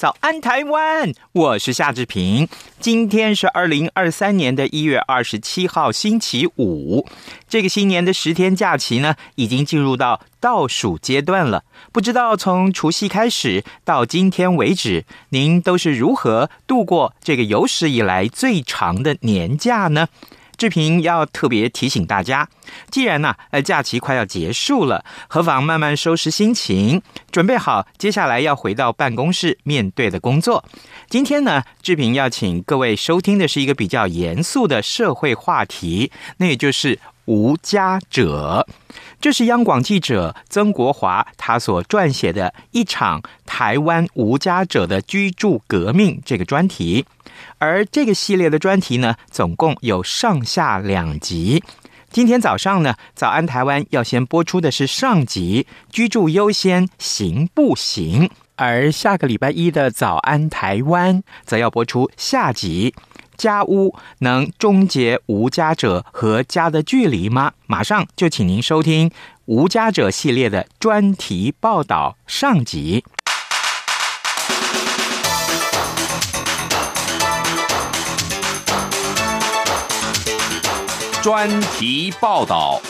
早安台湾，我是夏志平。今天是二零二三年的一月二十七号，星期五。这个新年的十天假期呢，已经进入到倒数阶段了。不知道从除夕开始到今天为止，您都是如何度过这个有史以来最长的年假呢？志平要特别提醒大家，既然呢，呃，假期快要结束了，何妨慢慢收拾心情，准备好接下来要回到办公室面对的工作。今天呢，志平要请各位收听的是一个比较严肃的社会话题，那也就是无家者。这是央广记者曾国华他所撰写的一场台湾无家者的居住革命这个专题。而这个系列的专题呢，总共有上下两集。今天早上呢，早安台湾要先播出的是上集《居住优先行不行》，而下个礼拜一的早安台湾则要播出下集《家屋能终结无家者和家的距离吗》。马上就请您收听无家者系列的专题报道上集。专题报道。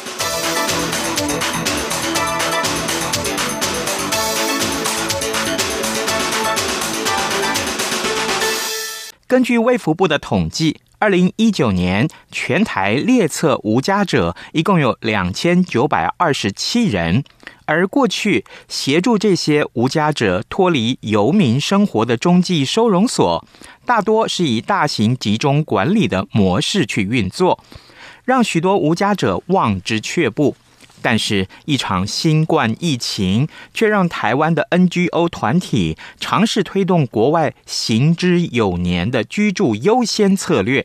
根据卫福部的统计，二零一九年全台列册无家者一共有两千九百二十七人，而过去协助这些无家者脱离游民生活的中继收容所，大多是以大型集中管理的模式去运作。让许多无家者望之却步，但是，一场新冠疫情却让台湾的 NGO 团体尝试推动国外行之有年的居住优先策略，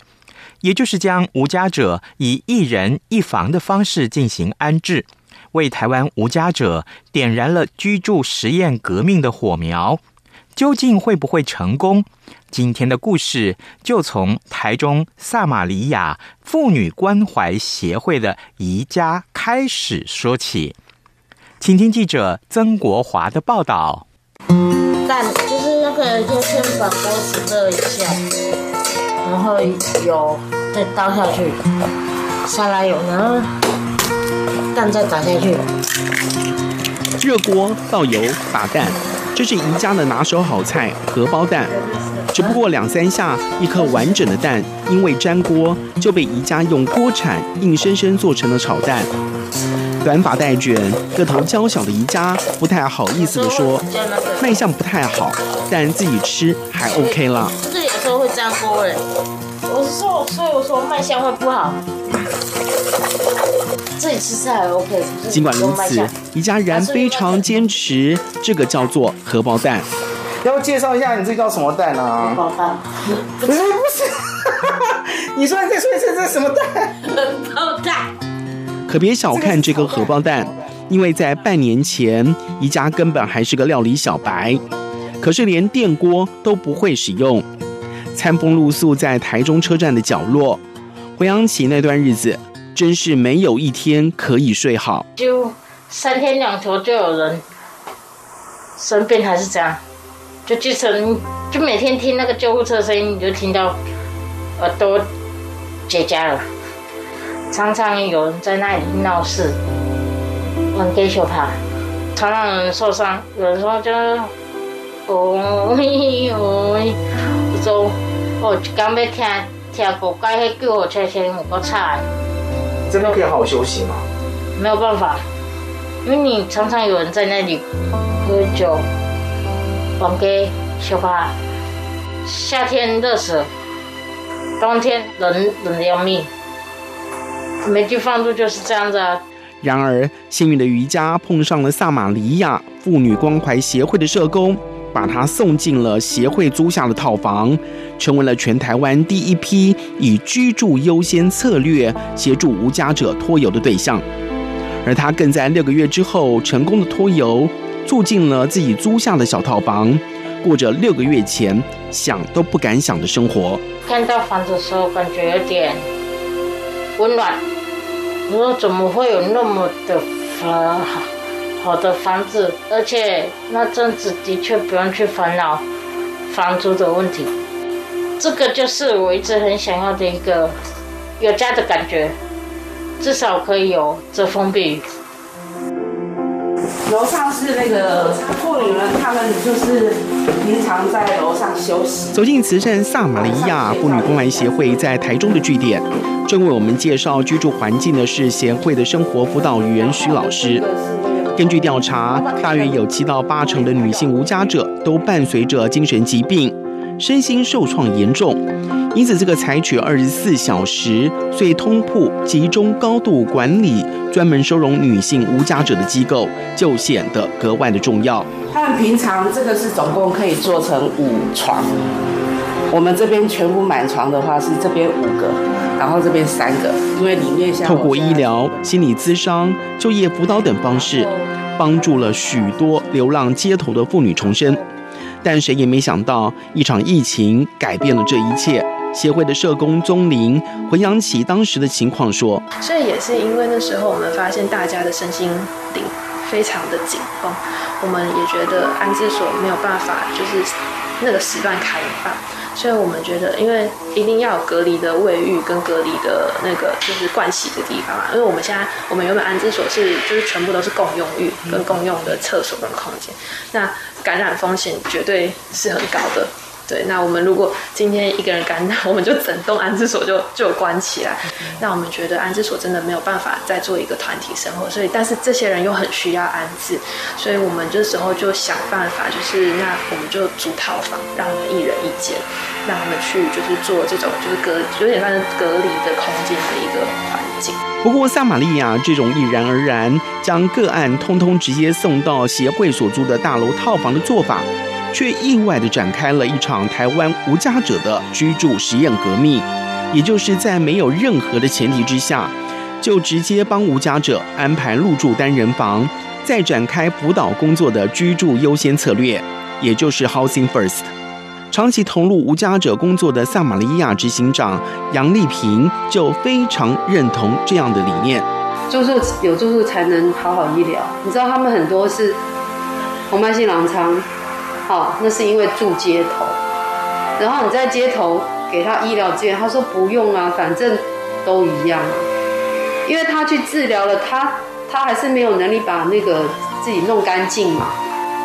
也就是将无家者以一人一房的方式进行安置，为台湾无家者点燃了居住实验革命的火苗。究竟会不会成功？今天的故事就从台中撒玛利亚妇女关怀协会的宜家开始说起，请听记者曾国华的报道。蛋就是那个，就先把锅子热一下，然后油再倒下去，沙拉油，然后蛋再打下去，热锅倒油打蛋，这是宜家的拿手好菜——荷包蛋。只不过两三下，一颗完整的蛋因为粘锅，就被宜家用锅铲硬生生做成了炒蛋。短发带卷、个头娇小的宜家不太好意思地说：“卖相不太好，但自己吃还 OK 了。”这有时候会粘锅哎，我是说，所以我说卖相会不好，尽管如此，宜家仍非常坚持这个叫做荷包蛋。要不介绍一下，你这叫什么蛋啊？荷包蛋。不 是不是，你说你再说一次，这是什么蛋？荷包蛋。可别小看这个荷包蛋，因为在半年前，宜家根本还是个料理小白，可是连电锅都不会使用。餐风露宿在台中车站的角落，回想起那段日子，真是没有一天可以睡好。就三天两头就有人生病，还是这样。就继承，就每天听那个救护车声音，你就听到耳朵结痂了。常常有人在那里闹事，很给小怕，常常有人受伤，有人说就哦哟，我说哦，刚要听听过该去救护车声音有够差。这边可以好好休息吗？没有办法，因为你常常有人在那里喝酒。逛街小怕，夏天热死，冬天冷冷的要命。没地方住就是这样子啊。然而，幸运的瑜伽碰上了撒玛利亚妇女关怀协会的社工，把他送进了协会租下的套房，成为了全台湾第一批以居住优先策略协助无家者脱游的对象。而他更在六个月之后成功的脱游，住进了自己租下的小套房，过着六个月前想都不敢想的生活。看到房子的时候，感觉有点温暖。我说怎么会有那么的好好的房子，而且那阵子的确不用去烦恼房租的问题。这个就是我一直很想要的一个有家的感觉，至少可以有遮风避雨。楼上是那个妇女们，他们就是平常在楼上休息。走进慈善撒玛利亚妇女公安协会在台中的据点。正为我们介绍居住环境的是协会的生活辅导员徐老师。根据调查，大约有七到八成的女性无家者都伴随着精神疾病，身心受创严重。因此，这个采取二十四小时最通铺集中高度管理、专门收容女性无家者的机构，就显得格外的重要。他们平常这个是总共可以做成五床，我们这边全部满床的话是这边五个。然后这边三个，因为里面像透过医疗、心理咨商、就业辅导等方式，帮助了许多流浪街头的妇女重生。但谁也没想到，一场疫情改变了这一切。协会的社工钟林回想起当时的情况说：“所以也是因为那时候我们发现大家的身心灵非常的紧绷，我们也觉得安置所没有办法，就是那个时段开放。”所以我们觉得，因为一定要有隔离的卫浴跟隔离的那个就是盥洗的地方啊。因为我们现在我们原本安置所是就是全部都是共用浴跟共用的厕所跟空间，那感染风险绝对是很高的。对，那我们如果今天一个人感染，我们就整栋安置所就就关起来。那我们觉得安置所真的没有办法再做一个团体生活，所以但是这些人又很需要安置，所以我们这时候就想办法，就是那我们就租套房，让他们一人一间，让他们去就是做这种就是隔有点像是隔离的空间的一个环境。不过撒玛利亚这种毅然而然将个案通通直接送到协会所租的大楼套房的做法。却意外地展开了一场台湾无家者的居住实验革命，也就是在没有任何的前提之下，就直接帮无家者安排入住单人房，再展开辅导工作的居住优先策略，也就是 Housing First。长期投入无家者工作的萨玛利亚执行长杨丽萍就非常认同这样的理念。住宿有住宿才能好好医疗，你知道他们很多是红斑性狼疮。好，那是因为住街头，然后你在街头给他医疗资源，他说不用啊，反正都一样啊，因为他去治疗了，他他还是没有能力把那个自己弄干净嘛。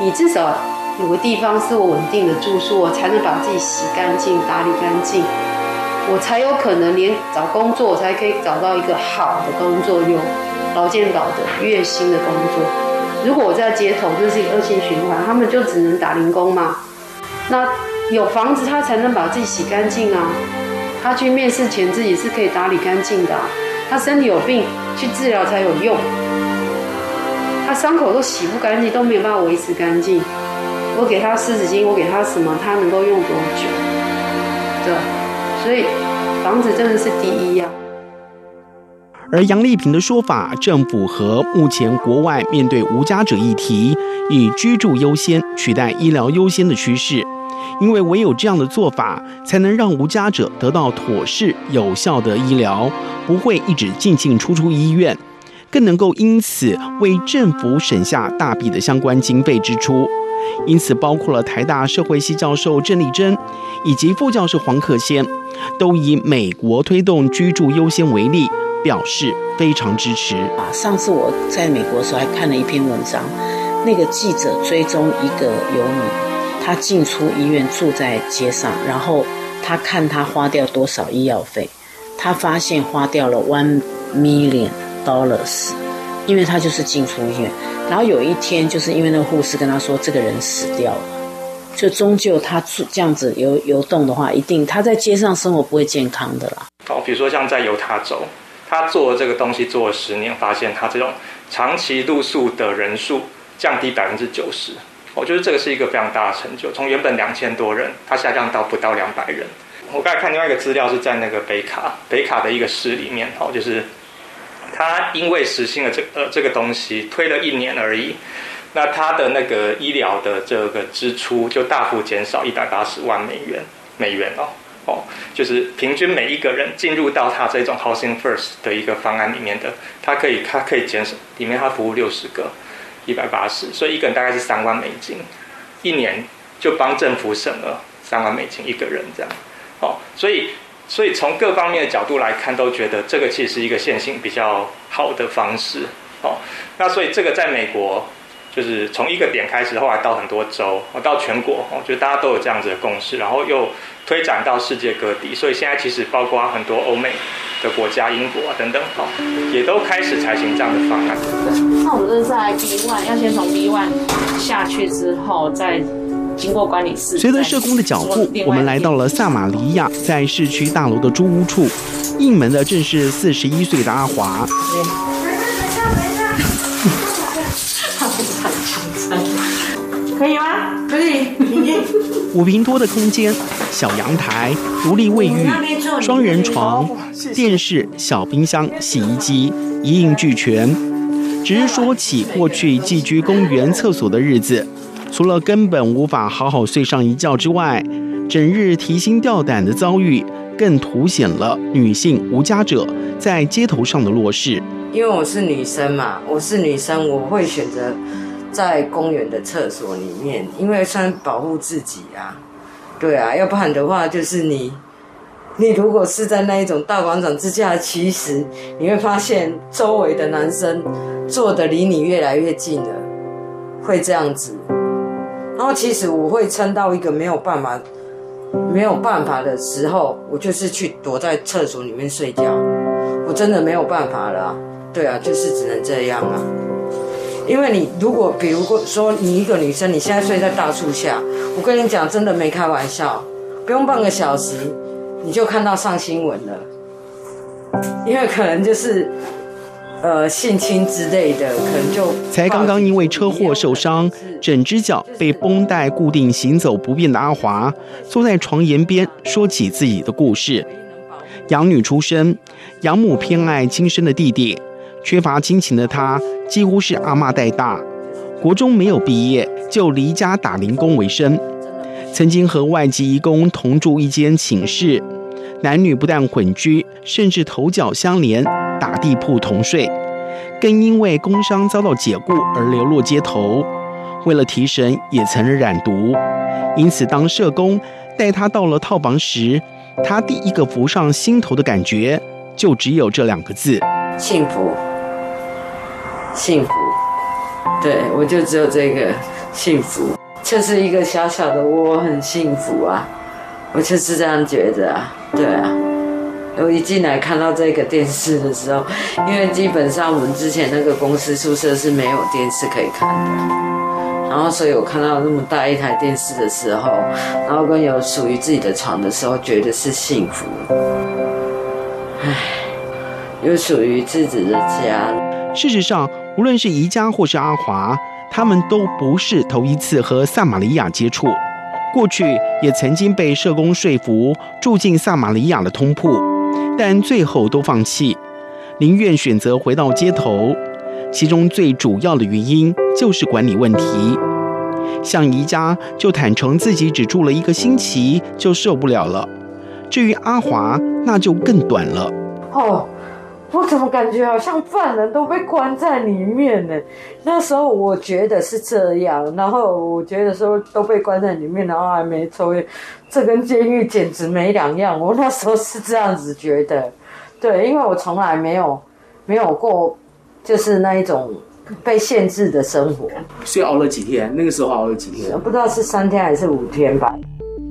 你至少有个地方是我稳定的住宿，我才能把自己洗干净、打理干净，我才有可能连找工作，我才可以找到一个好的工作，有劳健保的月薪的工作。如果我在街头，这是一个恶性循环，他们就只能打零工嘛。那有房子，他才能把自己洗干净啊。他去面试前，自己是可以打理干净的。他身体有病，去治疗才有用。他伤口都洗不干净，都没有办法维持干净。我给他湿纸巾，我给他什么，他能够用多久？对，所以房子真的是第一呀。而杨丽萍的说法正符合目前国外面对无家者议题，以居住优先取代医疗优先的趋势，因为唯有这样的做法，才能让无家者得到妥适有效的医疗，不会一直进进出出医院，更能够因此为政府省下大笔的相关经费支出。因此，包括了台大社会系教授郑丽珍以及副教授黄可先，都以美国推动居住优先为例。表示非常支持啊！上次我在美国的时候还看了一篇文章，那个记者追踪一个游民，他进出医院住在街上，然后他看他花掉多少医药费，他发现花掉了 one million dollars，因为他就是进出医院，然后有一天就是因为那个护士跟他说这个人死掉了，就终究他住这样子游游动的话，一定他在街上生活不会健康的啦。哦，比如说像在犹他州。他做了这个东西做了十年，发现他这种长期露宿的人数降低百分之九十。我觉得这个是一个非常大的成就，从原本两千多人，他下降到不到两百人。我刚才看另外一个资料是在那个北卡，北卡的一个市里面，哦，就是他因为实行了这呃这个东西，推了一年而已，那他的那个医疗的这个支出就大幅减少一百八十万美元美元哦就是平均每一个人进入到他这种 Housing First 的一个方案里面的，他可以他可以减少里面他服务六十个。一百八十，所以一个人大概是三万美金，一年就帮政府省了三万美金一个人这样，哦，所以所以从各方面的角度来看，都觉得这个其实是一个现行比较好的方式，哦，那所以这个在美国就是从一个点开始，后来到很多州，到全国，我觉得大家都有这样子的共识，然后又推展到世界各地，所以现在其实包括很多欧美。的国家，英国啊等等，好，也都开始采行这样的方案。那我们这是在 B one，要先从 B one 下去之后，再经过管理室。随着社工的脚步，我们来到了萨玛利亚，在市区大楼的租屋处。应门的正是四十一岁的阿华。可五平多的空间，小阳台、独立卫浴、双人床、电视、小冰箱、洗衣机一应俱全。只是说起过去寄居公园厕所的日子，除了根本无法好好睡上一觉之外，整日提心吊胆的遭遇，更凸显了女性无家者在街头上的弱势。因为我是女生嘛，我是女生，我会选择。在公园的厕所里面，因为算保护自己啊，对啊，要不然的话就是你，你如果是在那一种大广场之下，其实你会发现周围的男生坐的离你越来越近了，会这样子。然后其实我会撑到一个没有办法、没有办法的时候，我就是去躲在厕所里面睡觉，我真的没有办法了，对啊，就是只能这样啊。因为你如果比如说你一个女生，你现在睡在大树下，我跟你讲，真的没开玩笑，不用半个小时，你就看到上新闻了，因为可能就是呃性侵之类的，可能就才刚刚因为车祸受伤，整只脚被绷带固定行走不便的阿华，坐在床沿边说起自己的故事。养女出身，养母偏爱亲生的弟弟。缺乏亲情的他，几乎是阿嬷带大。国中没有毕业，就离家打零工为生。曾经和外籍移工同住一间寝室，男女不但混居，甚至头脚相连，打地铺同睡。更因为工伤遭到解雇而流落街头。为了提神，也曾染毒。因此，当社工带他到了套房时，他第一个浮上心头的感觉，就只有这两个字：幸福。幸福，对，我就只有这个幸福，就是一个小小的我很幸福啊，我就是这样觉得啊，对啊。我一进来看到这个电视的时候，因为基本上我们之前那个公司宿舍是没有电视可以看的，然后所以我看到那么大一台电视的时候，然后跟有属于自己的床的时候，觉得是幸福。唉，有属于自己的家。事实上，无论是宜家或是阿华，他们都不是头一次和撒玛利亚接触。过去也曾经被社工说服住进撒玛利亚的通铺，但最后都放弃，宁愿选择回到街头。其中最主要的原因就是管理问题。像宜家就坦诚自己只住了一个星期就受不了了，至于阿华，那就更短了。哦。我怎么感觉好像犯人都被关在里面呢？那时候我觉得是这样，然后我觉得说都被关在里面，然后还没抽烟，这跟监狱简直没两样。我那时候是这样子觉得，对，因为我从来没有没有过就是那一种被限制的生活。所以熬了几天？那个时候熬了几天？不知道是三天还是五天吧。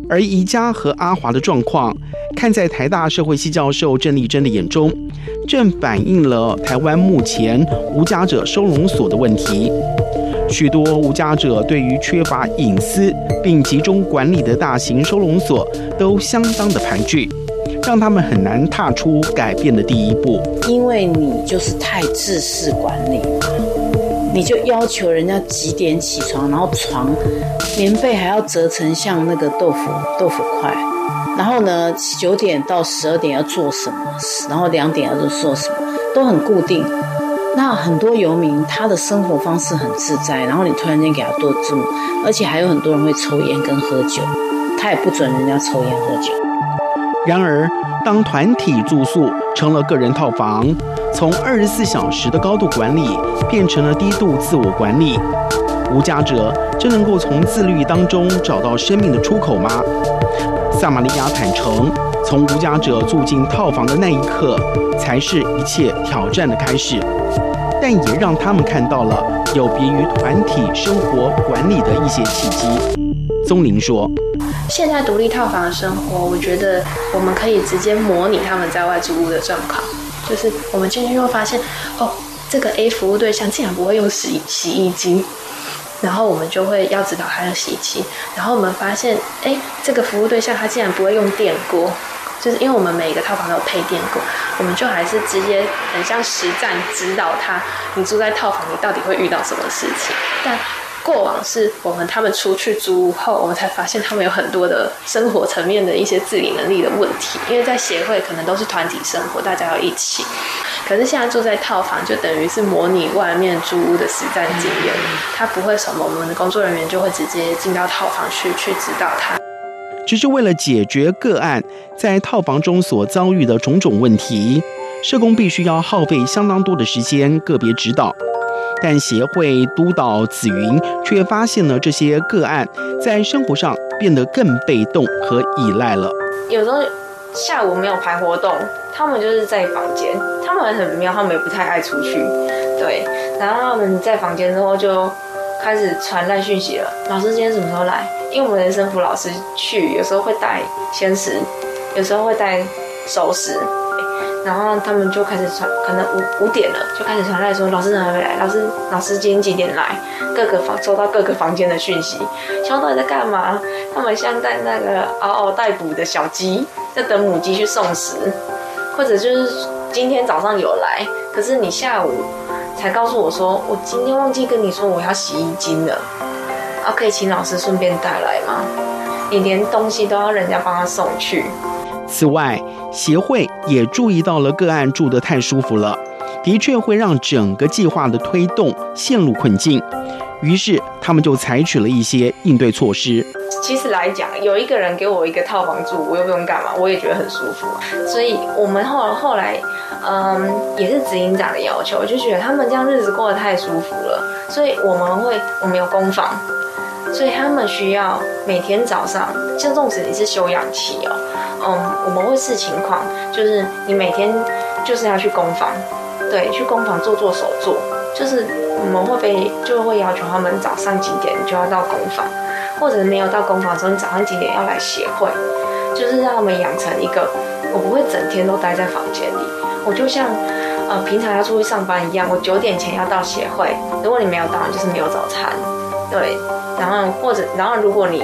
而宜家和阿华的状况，看在台大社会系教授郑丽珍的眼中，正反映了台湾目前无家者收容所的问题。许多无家者对于缺乏隐私并集中管理的大型收容所都相当的盘踞，让他们很难踏出改变的第一步。因为你就是太制式管理，你就要求人家几点起床，然后床棉被还要折成像那个豆腐豆腐块，然后呢九点到十二点要做什么，然后两点要做什么，都很固定。那很多游民他的生活方式很自在，然后你突然间给他多住，而且还有很多人会抽烟跟喝酒，他也不准人家抽烟喝酒。然而，当团体住宿成了个人套房，从二十四小时的高度管理变成了低度自我管理，无家者真能够从自律当中找到生命的出口吗？萨玛利亚坦诚，从无家者住进套房的那一刻，才是一切挑战的开始。但也让他们看到了有别于团体生活管理的一些契机。宗林说：“现在独立套房的生活，我觉得我们可以直接模拟他们在外租屋的状况。就是我们进去会发现，哦，这个 A 服务对象竟然不会用洗洗衣机，然后我们就会要指导他用洗衣机。然后我们发现，哎，这个服务对象他竟然不会用电锅。”就是因为我们每一个套房都有配电锅，我们就还是直接很像实战指导他，你住在套房你到底会遇到什么事情。但过往是我们他们出去租屋后，我们才发现他们有很多的生活层面的一些自理能力的问题。因为在协会可能都是团体生活，大家要一起，可是现在住在套房就等于是模拟外面租屋的实战经验，他不会什么，我们的工作人员就会直接进到套房去去指导他。只是为了解决个案在套房中所遭遇的种种问题，社工必须要耗费相当多的时间个别指导。但协会督导紫云却发现了这些个案在生活上变得更被动和依赖了。有时候下午没有排活动，他们就是在房间，他们很妙，他们也不太爱出去。对，然后他们在房间之后就开始传来讯息了。老师今天什么时候来？因为我们人生辅老师去，有时候会带鲜食，有时候会带熟食，然后他们就开始传，可能五五点了就开始传来说，老师还没来，老师老师今天几点来？各个房收到各个房间的讯息，小到底在干嘛？他们像在那个嗷嗷待哺的小鸡，在等母鸡去送食，或者就是今天早上有来，可是你下午才告诉我说，我今天忘记跟你说我要洗衣精了。啊，可以请老师顺便带来吗？你连东西都要人家帮他送去。此外，协会也注意到了个案住得太舒服了，的确会让整个计划的推动陷入困境。于是，他们就采取了一些应对措施。其实来讲，有一个人给我一个套房住，我又不用干嘛，我也觉得很舒服。所以，我们后后来，嗯，也是执行长的要求，就觉得他们这样日子过得太舒服了，所以我们会，我们有工房。所以他们需要每天早上，像粽子你是休养期哦，嗯，我们会视情况，就是你每天就是要去工坊，对，去工坊做做手作，就是我们会被就会要求他们早上几点就要到工坊，或者是没有到工坊的时候，你早上几点要来协会，就是让他们养成一个，我不会整天都待在房间里，我就像呃平常要出去上班一样，我九点前要到协会，如果你没有到，就是没有早餐，对。然后或者，然后如果你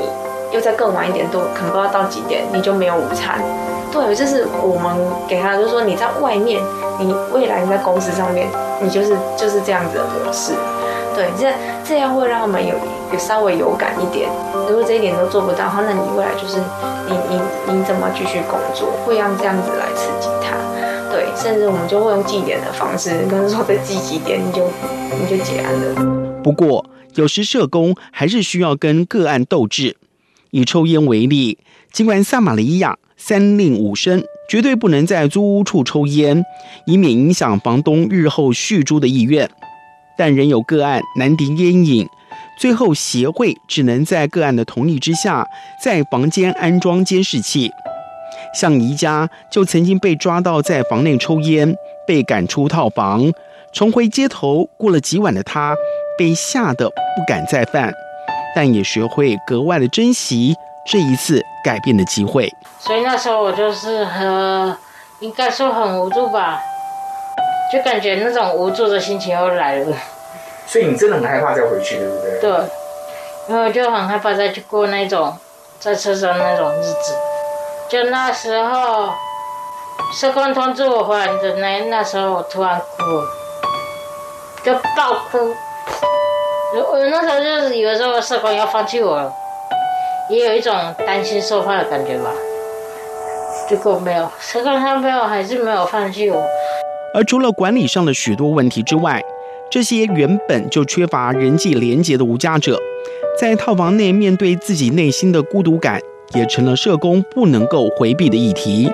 又再更晚一点，都可能不知道到几点，你就没有午餐。对，这是我们给他，就是说你在外面，你未来你在公司上面，你就是就是这样子的模式。对，这这样会让他们有有稍微有感一点。如果这一点都做不到的话，那你未来就是你你你怎么继续工作，会让这样子来刺激他。对，甚至我们就会用记点的方式，跟他说再记几点，你就你就结案了。不过。有时社工还是需要跟个案斗智。以抽烟为例，尽管撒玛利亚三令五申，绝对不能在租屋处抽烟，以免影响房东日后续租的意愿，但仍有个案难敌烟瘾，最后协会只能在个案的同意之下，在房间安装监视器。像宜家就曾经被抓到在房内抽烟，被赶出套房，重回街头过了几晚的他。被吓得不敢再犯，但也学会格外的珍惜这一次改变的机会。所以那时候我就是很，应该说很无助吧，就感觉那种无助的心情又来了。所以你真的很害怕再回去，对不对？对，因为我就很害怕再去过那种在车上那种日子。就那时候，社工通知我回来的那那时候，我突然哭了，就爆哭。我那时候就是以为说社工要放弃我了，也有一种担心受伤的感觉吧。结果没有，社工他没有，还是没有放弃我。而除了管理上的许多问题之外，这些原本就缺乏人际连结的无家者，在套房内面对自己内心的孤独感，也成了社工不能够回避的议题。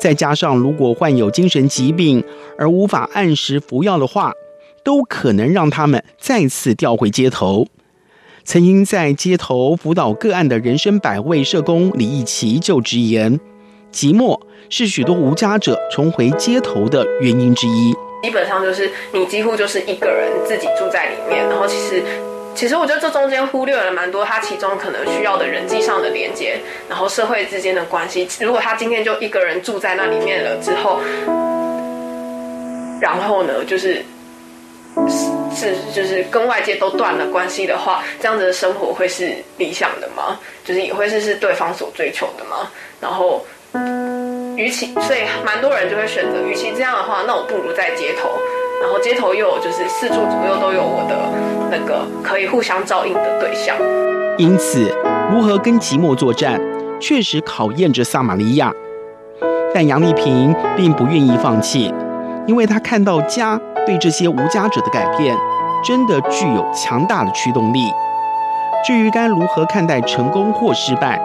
再加上，如果患有精神疾病而无法按时服药的话，都可能让他们再次掉回街头。曾经在街头辅导个案的人生百味社工李义奇就直言：“寂寞是许多无家者重回街头的原因之一。基本上就是你几乎就是一个人自己住在里面，然后其实。”其实我觉得这中间忽略了蛮多，他其中可能需要的人际上的连接，然后社会之间的关系。如果他今天就一个人住在那里面了之后，然后呢，就是是就是跟外界都断了关系的话，这样子的生活会是理想的吗？就是也会是是对方所追求的吗？然后，与其所以蛮多人就会选择，与其这样的话，那我不如在街头。然后街头又有就是四处左右都有我的那个可以互相照应的对象，因此如何跟寂寞作战，确实考验着萨玛利亚。但杨丽萍并不愿意放弃，因为她看到家对这些无家者的改变，真的具有强大的驱动力。至于该如何看待成功或失败，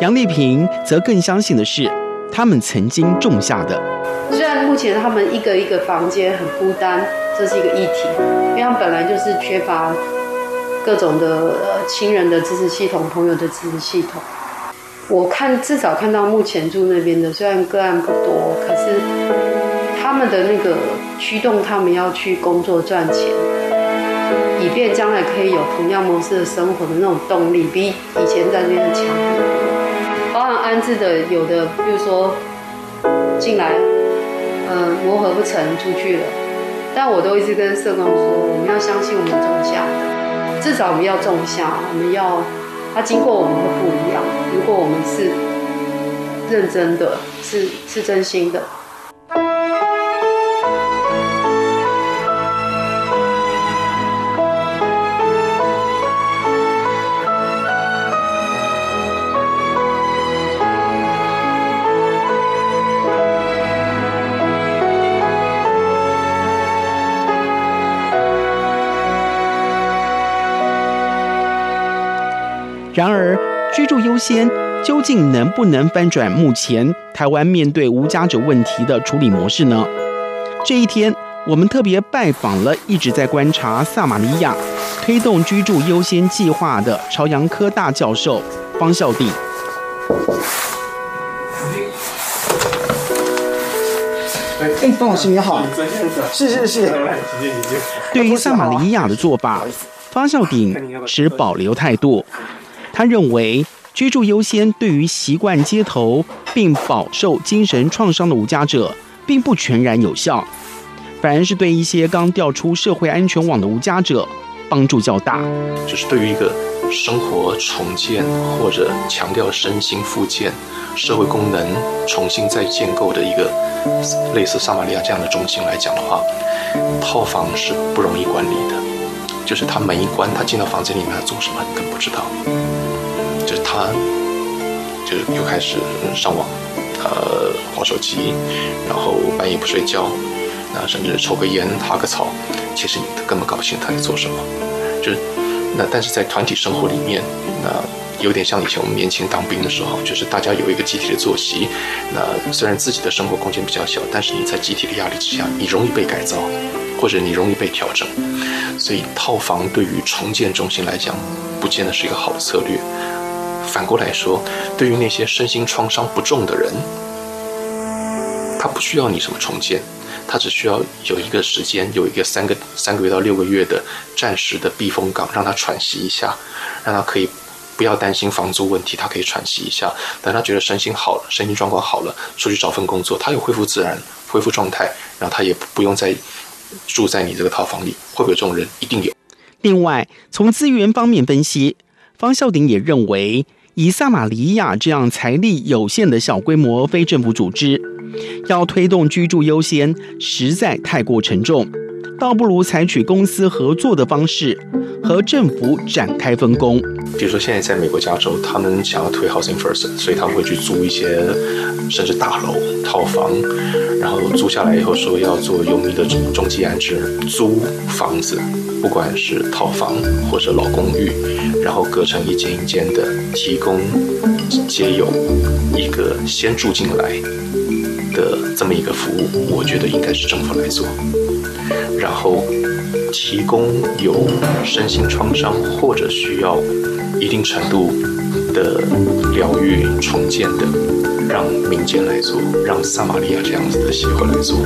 杨丽萍则更相信的是，他们曾经种下的。虽然目前他们一个一个房间很孤单，这是一个议题，因为他们本来就是缺乏各种的呃亲人的支持系统、朋友的支持系统。我看至少看到目前住那边的，虽然个案不多，可是他们的那个驱动他们要去工作赚钱，以便将来可以有同样模式的生活的那种动力，比以前在那边强。包含安置的有的，比如说进来。嗯，磨合不成，出去了。但我都一直跟社工说，我们要相信我们种下的，至少我们要种下，我们要，它经过我们会不一样。如果我们是认真的，是是真心的。然而，居住优先究竟能不能翻转目前台湾面对无家者问题的处理模式呢？这一天，我们特别拜访了一直在观察萨玛利亚推动居住优先计划的朝阳科大教授方孝鼎。哎，方老师你好，是是是。对于萨玛利亚的做法，方孝鼎持保留态度。他认为，居住优先对于习惯街头并饱受精神创伤的无家者，并不全然有效，反而是对一些刚调出社会安全网的无家者帮助较大。就是对于一个生活重建或者强调身心复健、社会功能重新再建构的一个类似撒玛利亚这样的中心来讲的话，套房是不容易管理的。就是他门一关，他进到房间里面他做什么，你根本不知道。他，就是又开始上网，呃，滑手机，然后半夜不睡觉，那甚至抽个烟、哈个草，其实你根本搞不清他在做什么。就是那，但是在团体生活里面，那有点像以前我们年轻当兵的时候，就是大家有一个集体的作息。那虽然自己的生活空间比较小，但是你在集体的压力之下，你容易被改造。或者你容易被调整，所以套房对于重建中心来讲，不见得是一个好的策略。反过来说，对于那些身心创伤不重的人，他不需要你什么重建，他只需要有一个时间，有一个三个三个月到六个月的暂时的避风港，让他喘息一下，让他可以不要担心房租问题，他可以喘息一下。等他觉得身心好了，身心状况好了，出去找份工作，他又恢复自然，恢复状态，然后他也不用再。住在你这个套房里，会不会有这种人？一定有。另外，从资源方面分析，方孝鼎也认为，以撒玛利亚这样财力有限的小规模非政府组织，要推动居住优先，实在太过沉重，倒不如采取公司合作的方式，和政府展开分工。比如说，现在在美国加州，他们想要推 Housing First，所以他们会去租一些甚至大楼套房，然后租下来以后说要做游民的中继安置，租房子，不管是套房或者老公寓，然后隔成一间一间的，提供皆有一个先住进来的这么一个服务，我觉得应该是政府来做，然后提供有身心创伤或者需要。一定程度的疗愈重建的，让民间来做，让撒玛利亚这样子的协会来做。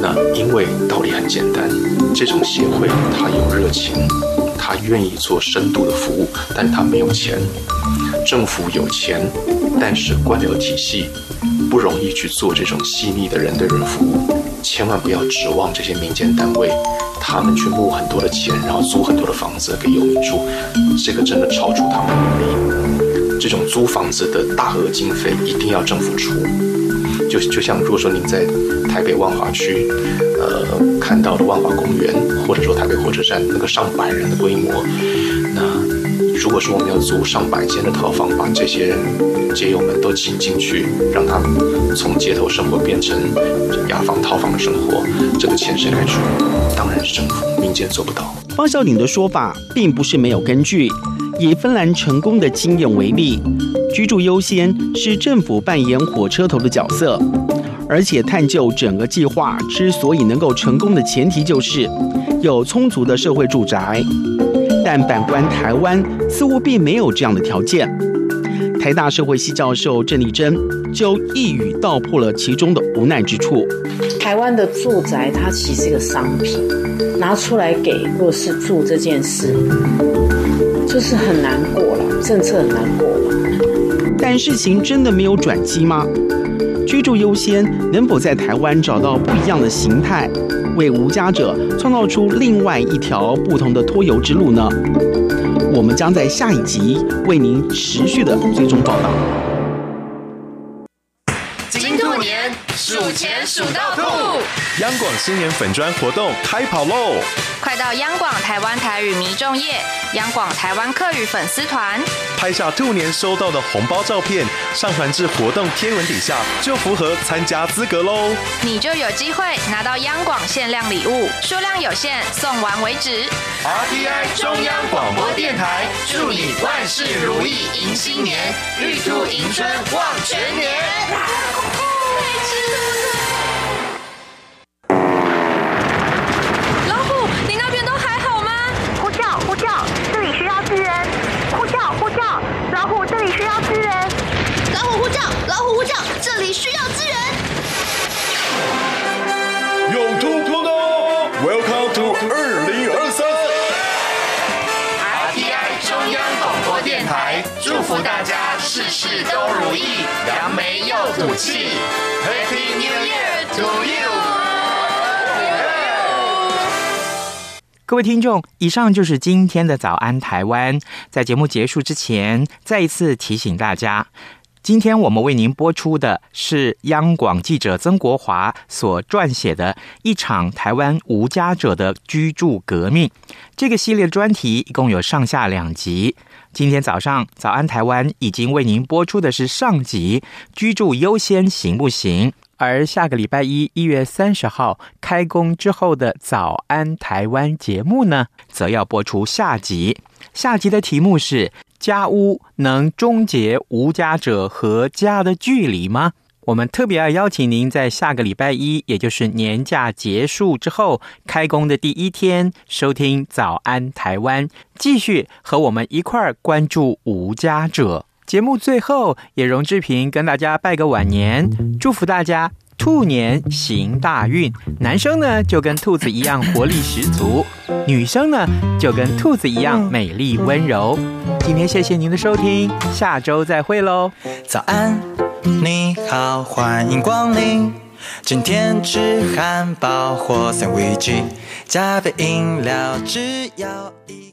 那因为道理很简单，这种协会它有热情，它愿意做深度的服务，但它没有钱。政府有钱，但是官僚体系不容易去做这种细腻的人对人服务。千万不要指望这些民间单位。他们去募很多的钱，然后租很多的房子给游民住，这个真的超出他们的能力。这种租房子的大额经费一定要政府出。就就像如果说您在台北万华区，呃，看到的万华公园，或者说台北火车站那个上百人的规模，如果说我们要租上百间的套房，把这些人街友们都请进去，让他们从街头生活变成雅房套房的生活，这个钱谁来出？当然是政府，民间做不到。方孝鼎的说法并不是没有根据。以芬兰成功的经验为例，居住优先是政府扮演火车头的角色，而且探究整个计划之所以能够成功的前提，就是有充足的社会住宅。但反观台湾，似乎并没有这样的条件。台大社会系教授郑丽珍就一语道破了其中的无奈之处。台湾的住宅它其实是一个商品，拿出来给弱势住这件事，就是很难过了，政策很难过了。但事情真的没有转机吗？居住优先能否在台湾找到不一样的形态？为无家者创造出另外一条不同的脱油之路呢？我们将在下一集为您持续的追踪报道。金兔年数钱数到吐，央广新年粉砖活动开跑喽！快到央广台湾台语迷众页、央广台湾客语粉丝团，拍下兔年收到的红包照片，上传至活动贴文底下，就符合参加资格喽！你就有机会拿到央广限量礼物，数量有限，送完为止。RTI 中央广播电台，祝你万事如意，迎新年，玉兔迎春旺全年。事事都如意，扬眉又吐气。Happy New Year to you！各位听众，以上就是今天的早安台湾。在节目结束之前，再一次提醒大家，今天我们为您播出的是央广记者曾国华所撰写的一场台湾无家者的居住革命。这个系列专题一共有上下两集。今天早上，早安台湾已经为您播出的是上集“居住优先行不行”，而下个礼拜一，一月三十号开工之后的“早安台湾”节目呢，则要播出下集。下集的题目是“家屋能终结无家者和家的距离吗？”我们特别要邀请您在下个礼拜一，也就是年假结束之后开工的第一天，收听《早安台湾》，继续和我们一块儿关注无家者。节目最后，也容志平跟大家拜个晚年，祝福大家兔年行大运。男生呢，就跟兔子一样活力十足；女生呢，就跟兔子一样美丽温柔。今天谢谢您的收听，下周再会喽！早安。你好，欢迎光临。今天吃汉堡或三明治，加杯饮料，只要一。